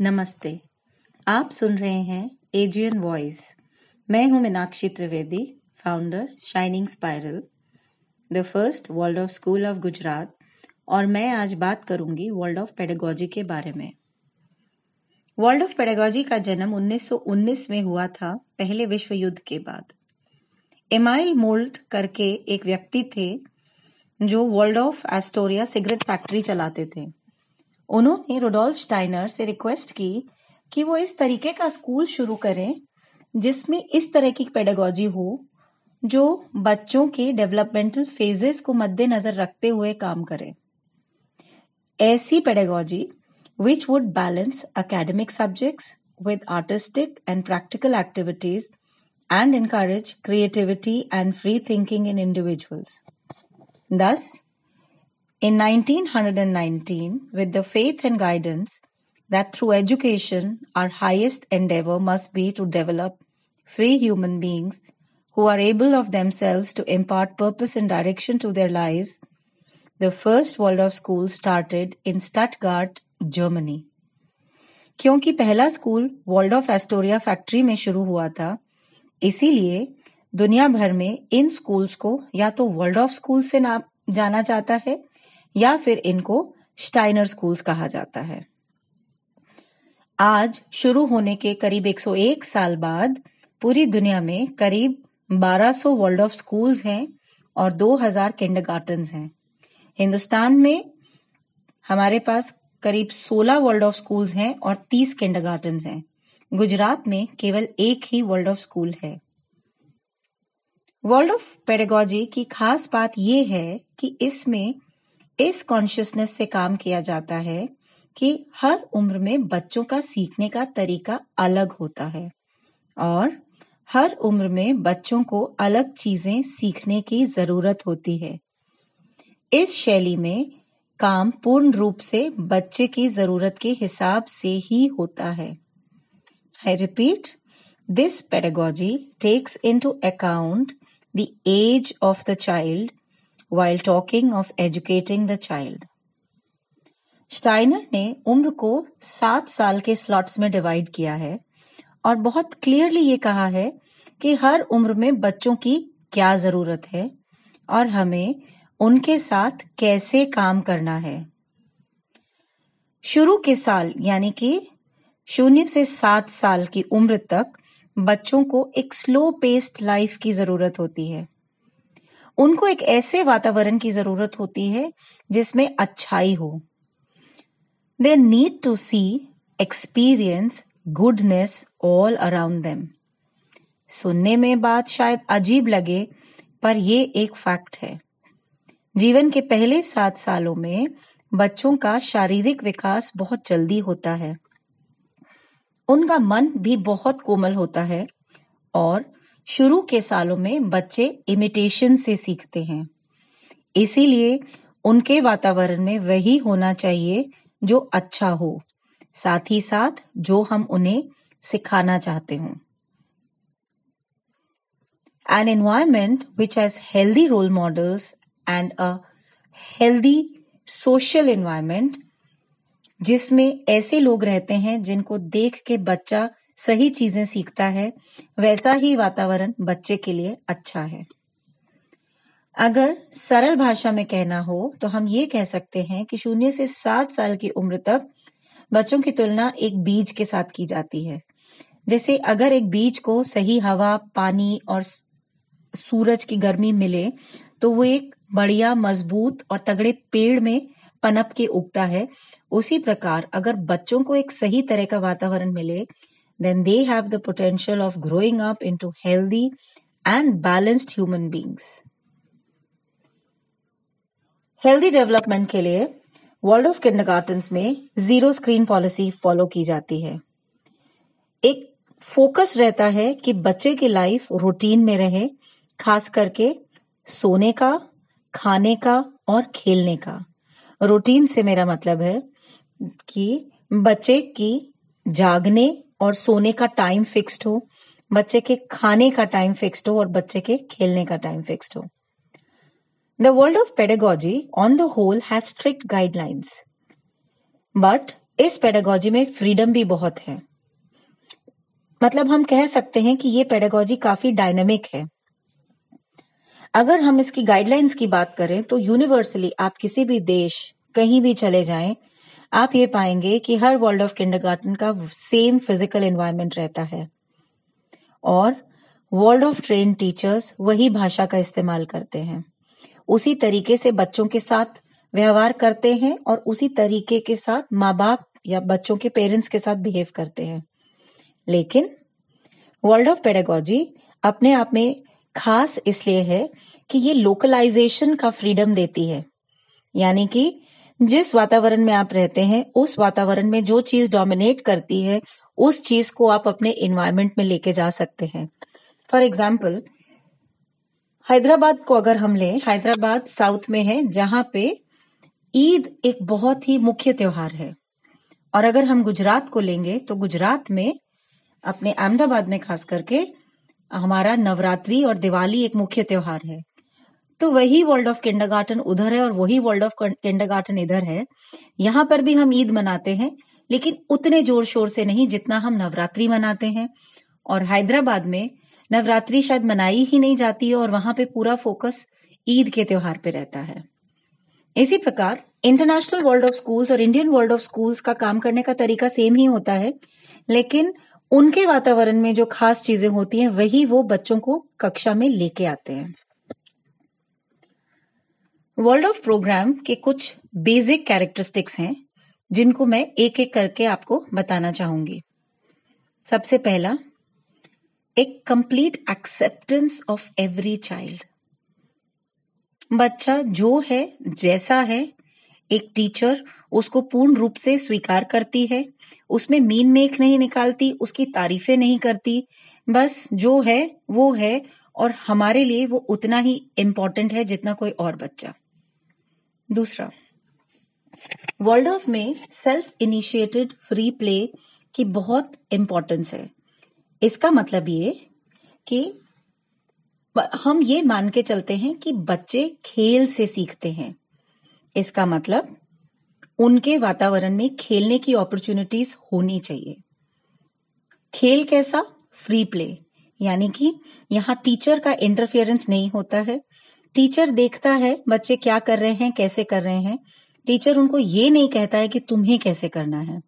नमस्ते। आप सुन रहे हैं एजियन वॉइस मैं हूँ Meenakshi Trivedi founder Shining Spiral the first Waldorf school of Gujarat और मैं आज बात करूँगी वर्ल्ड ऑफ़ पेडागोजी के बारे में। वर्ल्ड ऑफ़ पेडागोजी का जन्म 1919 में हुआ था, पहले विश्व युद्ध के बाद। एमाइल मोल्ट करके एक व्यक्ति थे, जो Waldorf Astoria cigarette factory चलाते थे। उन्होंने रोडोल्फ स्टाइनर से रिक्वेस्ट की कि वो इस तरीके का स्कूल शुरू करें जिसमें इस तरह की पेडागोजी हो, जो बच्चों के डेवलपमेंटल फेजेस को मद्देनजर रखते हुए काम करें। ऐसी pedagogy which would balance academic subject with artistic and practical activities and encourage creativity and free thinking in individuals दस in 1919 with the faith and guidance that through education our highest endeavor must be to develop free human beings who are able of themselves to impart purpose and direction to their lives, the first world of schools started in Stuttgart, Germany. क्योंकि पहला school Waldorf Astoria factory में शुरू हुआ था इसीलिए दुनिया भर में इन स्कूल्स को या तो वर्ल्ड ऑफ़ स्कूल से नाम जाना जाता है या फिर इनको स्टाइनर स्कूल्स कहा जाता है। आज शुरू होने के करीब 101 साल बाद पूरी दुनिया में करीब 1200 वर्ल्ड ऑफ़ स्कूल्स हैं और 2000 किंडरगार्टन्स हैं। हिंदुस्तान में हमारे पास करीब 16 वर्ल्ड ऑफ़ स्कूल्स हैं और 30 किंडरगार्टन्स हैं। गुजरात में केवल एक ही वर्ल्ड ऑफ़ स्कूल है। वर्ल्ड ऑफ़ पेडागोजी की खास बात यह है कि इसमें इस कॉन्शियसनेस से काम किया जाता है कि हर उम्र में बच्चों का सीखने का तरीका अलग होता है और हर उम्र में बच्चों को अलग चीज़ें सीखने की ज़रूरत होती है। इस शैली में काम पूर्ण रूप से बच्चे की ज़रूरत के हिसाब से ही होता है। I repeat this pedagogy takes into account the age of the child while talking of educating the child. Steiner ने उम्र को सात साल के स्लॉट्स में डिवाइड किया है और बहुत क्लियरली ये कहा है कि हर उम्र में बच्चों की क्या ज़रूरत है और हमें उनके साथ कैसे काम करना है शुरू के साल, यानी कि शून्य से सात साल की उम्र तक बच्चों को एक स्लो पेस्ड लाइफ की ज़रूरत होती है उनको एक ऐसे वातावरण की ज़रूरत होती है जिसमें अच्छाई हो। They need to see experience goodness all around them सुनने में बात शायद अजीब लगे, पर यह एक फैक्ट है। जीवन के पहले सात सालों में बच्चों का शारीरिक विकास बहुत जल्दी होता है। उनका मन भी बहुत कोमल होता है और शुरू के सालों में बच्चे इमिटेशन से सीखते हैं। इसीलिए उनके वातावरण में वही होना चाहिए जो अच्छा हो। साथ ही साथ जो हम उन्हें सिखाना चाहते हों। An environment which has healthy role models and a healthy social environment, जिसमें ऐसे लोग रहते हैं जिनको देख के बच्चा सही चीज़ें सीखता है, वैसा ही वातावरण बच्चे के लिए अच्छा है। अगर सरल भाषा में कहना हो तो हम ये कह सकते हैं कि शून्य से सात साल की उम्र तक बच्चों की तुलना एक बीज के साथ की जाती है। जैसे अगर एक बीज को सही हवा, पानी और सूरज की गर्मी मिले तो वो एक बढ़िया, मज़बूत और तगड़े पेड़ में पनप के उगता है। उसी प्रकार अगर बच्चों को एक सही तरह का वातावरण मिले then they have the potential of growing up into healthy and balanced human beings. Healthy development के लिए वर्ल्ड ऑफ़ किंडरगार्टन्स में ज़ीरो स्क्रीन पॉलिसी फॉलो की जाती है एक फोकस रहता है कि बच्चे की लाइफ रूटीन में रहे, खास करके सोने का, खाने का और खेलने का रूटीन से मेरा मतलब है कि बच्चे की जागने और सोने का टाइम फिक्स्ड हो, बच्चे के खाने का टाइम फिक्स्ड हो और बच्चे के खेलने का टाइम फिक्स्ड हो। The Waldorf pedagogy on the whole has strict guidelines but इस पेडागोजी में फ्रीडम भी बहुत है। मतलब हम कह सकते हैं कि ये पेडागोजी काफ़ी डायनेमिक है। अगर हम इसकी गाइडलाइंस की बात करें तो यूनिवर्सली आप किसी भी देश कहीं भी चले जाएँ आप ये पाएँगे कि हर वर्ल्ड ऑफ़ किंडरगार्टन का सेम फ़िज़िकल एनवायरनमेंट रहता है। और वर्ल्ड ऑफ़ ट्रेन टीचर्स वही भाषा का इस्तेमाल करते हैं। उसी तरीके से बच्चों के साथ व्यवहार करते हैं और उसी तरीके के साथ माँ बाप या बच्चों के पेरेंट्स के साथ बिहेव करते हैं। लेकिन वर्ल्ड ऑफ़ पेडागोजी अपने आप में खास इसलिए है कि ये लोकलाइजेशन का फ्रीडम देती है। यानी कि जिस वातावरण में आप रहते हैं, उस वातावरण में जो चीज़ डोमिनेट करती है, उस चीज़ को आप अपने इन्वायरमेंट में लेके जा सकते हैं। फॉर एग्ज़ाम्पल हैदराबाद को अगर हम लें, हैदराबाद साउथ में है, जहाँ पे ईद एक बहुत ही मुख्य त्योहार है। और अगर हम गुजरात को लेंगे तो गुजरात में अपने अहमदाबाद में खास करके हमारा नवरात्रि और दिवाली एक मुख्य त्योहार है। तो वही वर्ल्ड ऑफ़ किंडरगार्टन उधर है और वही वर्ल्ड ऑफ़ किंडरगार्टन इधर है। यहाँ पर भी हम ईद मनाते हैं, लेकिन उतने ज़ोर शोर से नहीं जितना हम नवरात्रि मनाते हैं। और हैदराबाद में नवरात्रि शायद मनाई ही नहीं जाती है और वहाँ पे पूरा फोकस ईद के त्योहार पे रहता है। इसी प्रकार इंटरनेशनल वर्ल्ड ऑफ़ स्कूल्स और इंडियन वर्ल्ड ऑफ़ स्कूल्स का काम करने का तरीका सेम ही होता है, लेकिन उनके वातावरण में जो खास चीज़ें होती हैं, वही वो बच्चों को कक्षा में लेके आते हैं। वर्ल्ड ऑफ़ प्रोग्राम के कुछ बेसिक कैरेक्टरिस्टिक्स हैं, जिनको मैं एक एक करके आपको बताना चाहूँगी। सबसे पहला, एक complete acceptance of every child बच्चा जो है, जैसा है, एक टीचर उसको पूर्ण रूप से स्वीकार करती है, उसमें मीन मेक नहीं निकालती, उसकी तारीफें नहीं करती, बस जो है, वो है, और हमारे लिए वो उतना ही इम्पोर्टेंट है जितना कोई और बच्चा। दूसरा वर्ल्ड ऑफ़ में सेल्फ इनिशिएटेड फ्री प्ले की बहुत इंपॉर्टेंस है। इसका मतलब ये कि हम ये मान के चलते हैं कि बच्चे खेल से सीखते हैं। इसका मतलब उनके वातावरण में खेलने की अपॉर्चुनिटीज़ होनी चाहिए। खेल कैसा? फ्री प्ले यानी कि यहाँ टीचर का इंटरफियरेंस नहीं होता है। टीचर देखता है बच्चे क्या कर रहे हैं, कैसे कर रहे हैं। टीचर उनको ये नहीं कहता है कि तुम्हें कैसे करना है।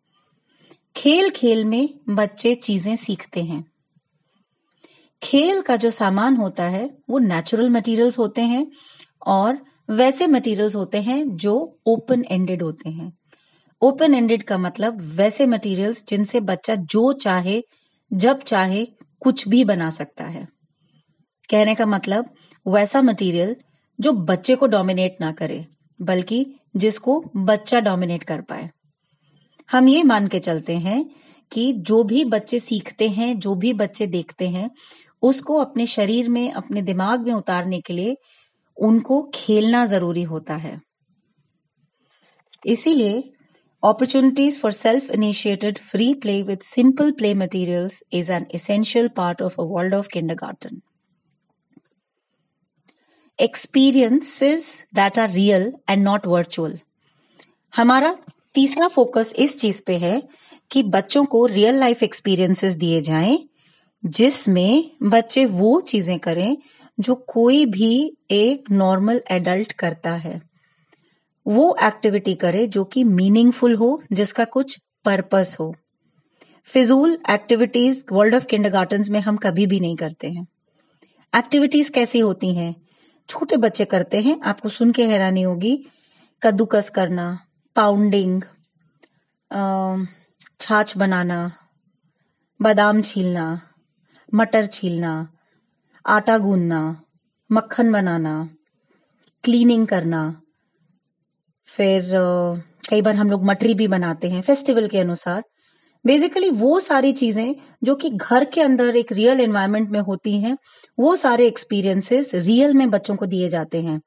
खेल खेल में बच्चे चीज़ें सीखते हैं। खेल का जो सामान होता है, वो नेचुरल मटेरियल्स होते हैं और वैसे मटेरियल्स होते हैं जो ओपन एंडेड होते हैं। ओपन एंडेड का मतलब वैसे मटेरियल्स जिनसे बच्चा जो चाहे, जब चाहे, कुछ भी बना सकता है। कहने का मतलब वैसा मटेरियल जो बच्चे को डोमिनेट ना करे, बल्कि जिसको बच्चा डोमिनेट कर पाए। हम ये मान के चलते हैं कि जो भी बच्चे सीखते हैं, जो भी बच्चे देखते हैं, उसको अपने शरीर में, अपने दिमाग में उतारने के लिए उनको खेलना ज़रूरी होता है। इसीलिए opportunities for self-initiated free play with simple materials is an essential part of a world of kindergarten experiences that are real and not virtual हमारा तीसरा फोकस इस चीज़ पे है कि बच्चों को रियल लाइफ एक्सपीरियंसेस दिए जाएँ, जिसमें बच्चे वो चीज़ें करें जो कोई भी एक नॉर्मल एडल्ट करता है। वो एक्टिविटी करे जो कि मीनिंगफुल हो, जिसका कुछ पर्पस हो। फिजूल एक्टिविटीज़ वर्ल्ड ऑफ़ किंडर में हम कभी भी नहीं करते हैं। एक्टिविटीज़ कैसी होती हैं? छोटे बच्चे करते हैं, आपको सुन के हैरानी होगी। कद्दूकस करना पाउंडिंग छाछ बनाना, बादाम छीलना, मटर छीलना, आटा गूंदना, मक्खन बनाना क्लीनिंग करना। फिर कई बार हम लोग मटरी भी बनाते हैं फेस्टिवल के अनुसार। बेसिकली वो सारी चीज़ें जो कि घर के अंदर एक रियल एनवायरमेंट में होती हैं, वो सारे एक्सपीरियंसेस रियल में बच्चों को दिए जाते हैं।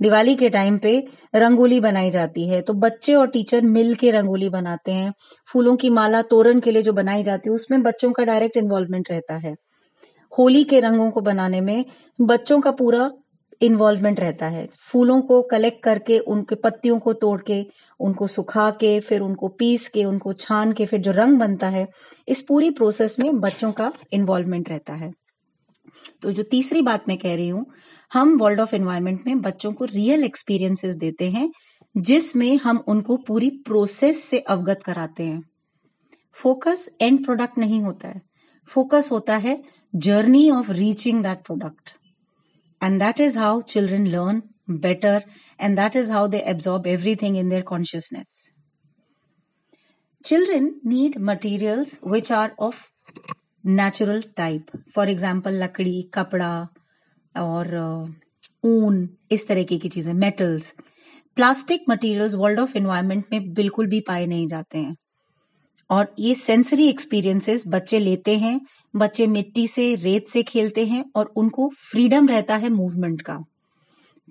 दिवाली के टाइम पे रंगोली बनाई जाती है तो बच्चे और टीचर मिल के रंगोली बनाते हैं। फूलों की माला तोरण के लिए जो बनाई जाती है, उसमें बच्चों का डायरेक्ट इन्वॉल्वमेंट रहता है। होली के रंगों को बनाने में बच्चों का पूरा इन्वॉल्वमेंट रहता है। फूलों को कलेक्ट करके, उनके पत्तियों को तोड़ के, उनको सुखा के, फिर उनको पीस के, उनको छान के, फिर जो रंग बनता है, इस पूरी प्रोसेस में बच्चों का इन्वॉल्वमेंट रहता है। तो जो तीसरी बात मैं कह रही हूँ, हम वर्ल्ड ऑफ़ एनवायरमेंट में बच्चों को रियल एक्सपीरियंसेस देते हैं, जिसमें हम उनको पूरी प्रोसेस से अवगत कराते हैं। फोकस एंड प्रोडक्ट नहीं होता है। फोकस होता है journey of reaching that product and that is how children learn better and that is how they absorb everything in their consciousness children need materials which are of natural type for example लकड़ी कपड़ा और ऊन इस तरीके की चीजें metals plastic materials world of environment में बिल्कुल भी पाए नहीं जाते हैं और ये सेंसरी एक्सपीरियंसेस बच्चे लेते हैं, बच्चे मिट्टी से, रेत से खेलते हैं और उनको फ्रीडम रहता है मूवमेंट का।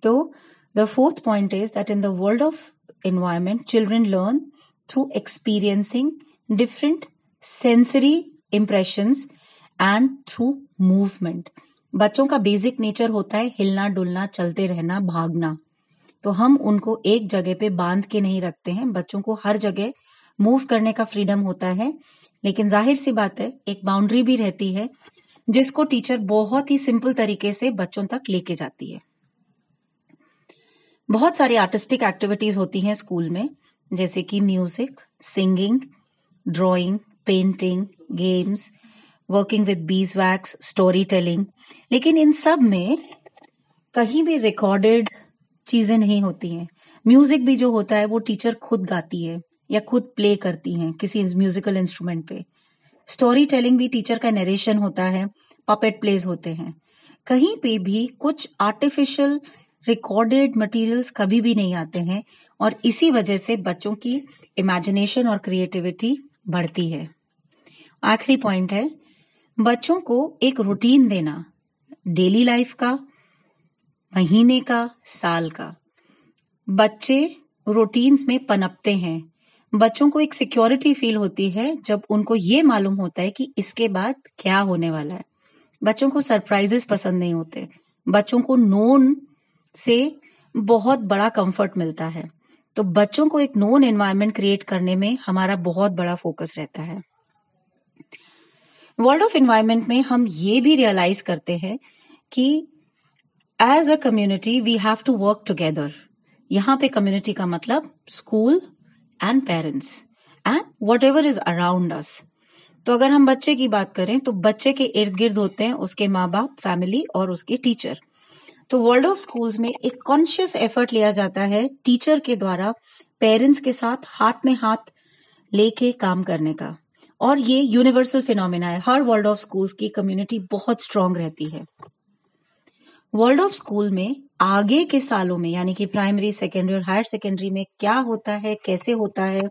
तो the fourth point is that in the Waldorf environment children learn through experiencing different sensory impressions and through movement बच्चों का बेसिक नेचर होता है हिलना, डुलना, चलते रहना, भागना। तो हम उनको एक जगह पे बाँध के नहीं रखते हैं, बच्चों को हर जगह मूव करने का फ्रीडम होता है। लेकिन ज़ाहिर सी बात है, एक बाउंड्री भी रहती है, जिसको टीचर बहुत ही सिंपल तरीके से बच्चों तक लेके जाती है। बहुत सारी आर्टिस्टिक एक्टिविटीज़ होती हैं स्कूल में, जैसे कि music, singing, drawing, painting, games, working with beeswax story telling लेकिन इन सब में कहीं भी रिकॉर्डेड चीज़ें नहीं होती हैं। म्यूज़िक भी जो होता है, वो टीचर खुद गाती है। या खुद प्ले करती हैं किसी म्यूजिकल इंस्ट्रूमेंट पे। स्टोरी टेलिंग भी टीचर का नरेशन होता है पपेट प्लेस होते हैं। कहीं पे भी कुछ आर्टिफिशियल रिकॉर्डेड मटेरियल्स कभी भी नहीं आते हैं और इसी वजह से बच्चों की इमेजिनेशन और क्रिएटिविटी बढ़ती है। आखिरी पॉइंट है, बच्चों को एक रूटीन देना डेली लाइफ का, महीने का, साल का। बच्चे रूटीन्स में पनपते हैं बच्चों को एक सिक्योरिटी फील होती है जब उनको ये मालूम होता है कि इसके बाद क्या होने वाला है। बच्चों को सरप्राइजेस पसंद नहीं होते। बच्चों को नोन से बहुत बड़ा कंफर्ट मिलता है। तो बच्चों को एक नोन एनवायरनमेंट क्रिएट करने में हमारा बहुत बड़ा फोकस रहता है। वर्ल्ड ऑफ़ एनवायरनमेंट में हम ये भी रियलाइज़ करते हैं कि as a community we have to work together यहाँ पे कम्युनिटी का मतलब school and parents and whatever is around us तो अगर हम बच्चे की बात करें तो बच्चे के इर्द गिर्द होते हैं उसके माँ बाप फैमिली और उसके टीचर तो वर्ल्ड ऑफ़ स्कूल्स में एक कॉन्शियस एफर्ट लिया जाता है टीचर के द्वारा पेरेंट्स के साथ हाथ में हाथ लेके काम करने का। और ये यूनिवर्सल फिनोमिना है। हर वर्ल्ड ऑफ़ स्कूल्स की कम्युनिटी बहुत स्ट्रांग रहती है। वर्ल्ड ऑफ़ स्कूल में आगे के सालों में, यानी कि प्राइमरी सेकेंडरी और हायर सेकेंडरी में क्या होता है, कैसे होता है?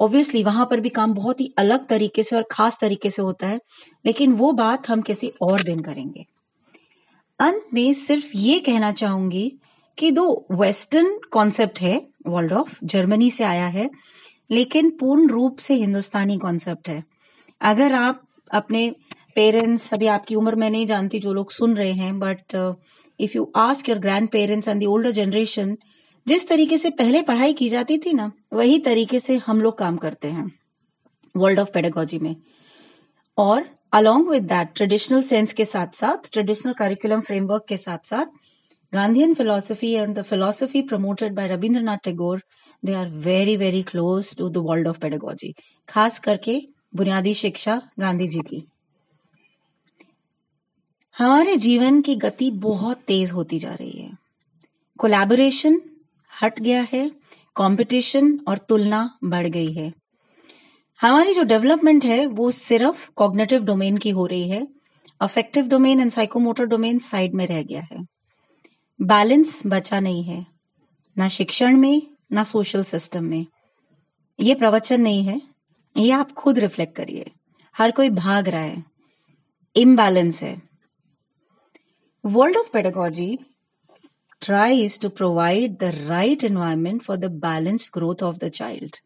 ऑब्वियसली वहाँ पर भी काम बहुत ही अलग तरीके से और खास तरीके से होता है, लेकिन वो बात हम किसी और दिन करेंगे। अंत में सिर्फ़ ये कहना चाहूँगी कि दो वेस्टर्न कॉन्सेप्ट है वर्ल्ड ऑफ़ जर्मनी से आया है, लेकिन पूर्ण रूप से हिंदुस्तानी कॉन्सेप्ट है। अगर आप अपने पेरेंट्स अभी आपकी उम्र में नहीं जानती जो लोग सुन रहे हैं but if you ask your grandparents and older generation जिस तरीके से पहले पढ़ाई की जाती थी ना, वही तरीके से हम लोग काम करते हैं वर्ल्ड ऑफ़ पेडागोजी में। और along with that traditional sense के साथ साथ ट्रेडिशनल करिकुलम फ्रेमवर्क के साथ साथ Gandhian philosophy and the philosophy promoted by Rabindranath Tagore they are very very close to the Waldorf pedagogy खास करके बुनियादी शिक्षा गांधी जी की। हमारे जीवन की गति बहुत तेज होती जा रही है। कोलैबोरेशन हट गया है कंपटीशन और तुलना बढ़ गई है। हमारी जो डेवलपमेंट है, वो सिर्फ़ कॉग्नेटिव डोमेन की हो रही है। Affective domain and psychomotor domain side में रह गया है। बैलेंस बचा नहीं है, ना शिक्षण में, ना सोशल सिस्टम में। ये प्रवचन नहीं है, ये आप खुद रिफ्लेक्ट करिए। हर कोई भाग रहा है। इम्बैलेंस है। World of Pedagogy tries to provide the right environment for the balanced growth of the child.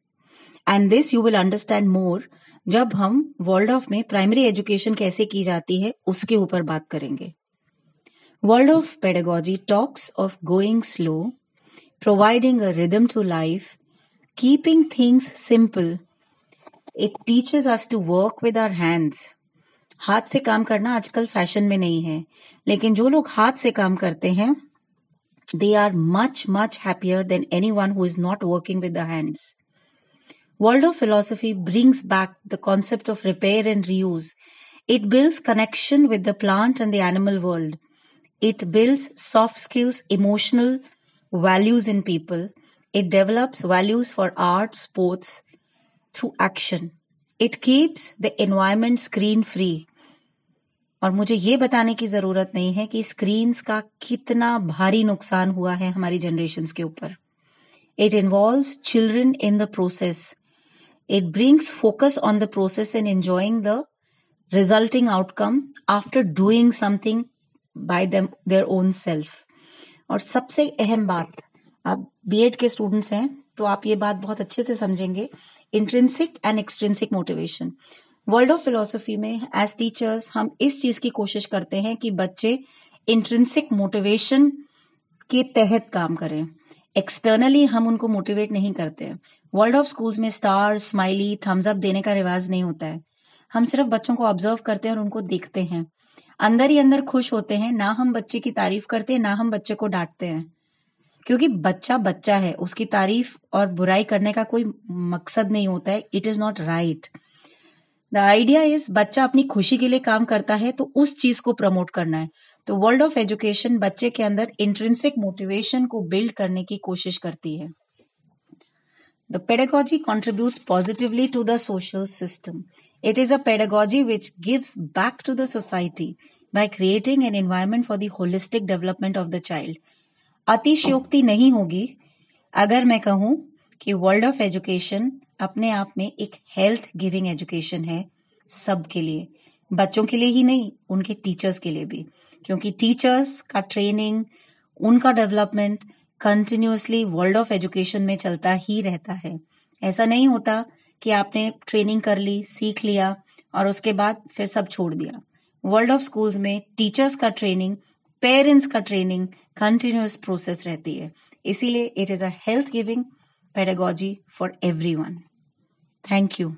And this you will understand more जब हम वर्ल्ड ऑफ़ में प्राइमरी एजुकेशन कैसे की जाती है उसके ऊपर बात करेंगे World of Pedagogy talks of going slow, providing a rhythm to life, keeping things simple. It teaches us to work with our hands. हाथ से काम करना आजकल फ़ैशन में नहीं है। लेकिन जो लोग हाथ से काम करते हैं they are much much happier than anyone who is not working with the hands Waldorf philosophy brings back the concept of repair and reuse it builds connection with the plant and the animal world it builds soft skills emotional values in people it develops values for art sports through action it keeps the environment screen free और मुझे ये बताने की ज़रूरत नहीं है कि screen का कितना भारी नुकसान हुआ है हमारी जनरेशन के ऊपर। It involve children in the process it brings focus on the process and enjoying the resulting outcome after doing something by their own self और सबसे अहम बात, आप बीएड के स्टूडेंट्स हैं तो आप ये बात बहुत अच्छे से समझेंगे intrinsic and extrinsic motivation Waldorf philosophy में एज टीचर्स हम इस चीज़ की कोशिश करते हैं कि बच्चे इंट्रेंसिक मोटिवेशन के तहत काम करें। एक्सटर्नली हम उनको मोटिवेट नहीं करते। हैं वर्ल्ड ऑफ़ स्कूल्स में स्टार स्माइली थम्स अप देने का रिवाज नहीं होता है। हम सिर्फ़ बच्चों को ऑब्ज़र्व करते हैं और उनको देखते हैं। अंदर ही अंदर खुश होते हैं, ना हम बच्चे की तारीफ़ करते हैं ना हम बच्चे को डांटते हैं। क्योंकि बच्चा बच्चा है, उसकी तारीफ़ और बुराई करने का कोई मकसद नहीं होता है। It is not right the idea is बच्चा अपनी खुशी के लिए काम करता है तो उस चीज़ को प्रमोट करना है। तो वर्ल्ड ऑफ़ एजुकेशन बच्चे के अंदर इंट्रेंसिक मोटिवेशन को बिल्ड करने की कोशिश करती है। The pedagogy contribute positively to the social system it is a pedagogy which gives back to the society by creating an environment for the holistic development of the child अतिशयोक्ति नहीं होगी अगर मैं कहूँ कि वर्ल्ड ऑफ़ एजुकेशन अपने आप में एक हेल्थ गिविंग एजुकेशन है सबके लिए, बच्चों के लिए ही नहीं, उनके टीचर्स के लिए भी। क्योंकि टीचर्स का ट्रेनिंग उनका development continuously Waldorf education में चलता ही रहता है। ऐसा नहीं होता कि आपने ट्रेनिंग कर ली, सीख लिया और उसके बाद फिर सब छोड़ दिया। वर्ल्ड ऑफ़ स्कूल्स में टीचर्स का ट्रेनिंग पेरेंट्स का ट्रेनिंग कंटिन्यूस प्रोसेस रहती है। इसीलिए it is a health giving pedagogy for everyone. Thank you.